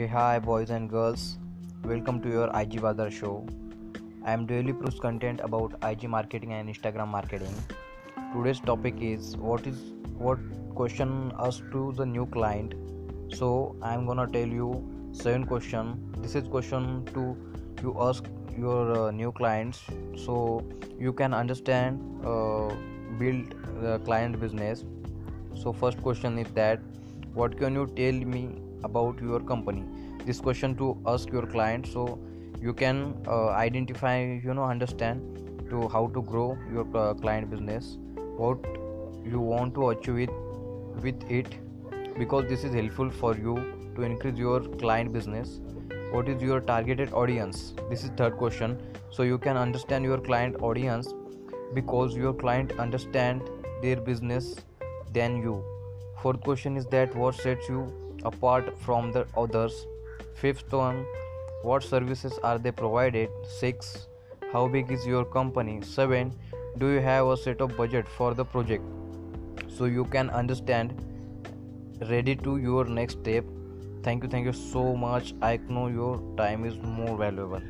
Hey, hi, boys and girls. Welcome to your IG Badar show. I am daily post content about IG marketing and Instagram marketing. Today's topic is what is what question asked to the new client. So I am gonna tell you seven question. This is question to you ask your uh, new clients so you can understand uh, build the client business. So first question is that what can you tell me about your company. This question to ask your client so you can uh, identify you know understand to how to grow your uh, client business what you want to achieve it with it because this is helpful for you to increase your client business. What is your targeted audience? This is third question. So you can understand your client audience because your client understand their business than you. Fourth question is that what sets you apart from the others. Fifth one what services are they provided? Six how big is your company? Seven do you have a set of budget for the project? So you can understand. Ready to your next step. Thank you thank you so much. I know your time is more valuable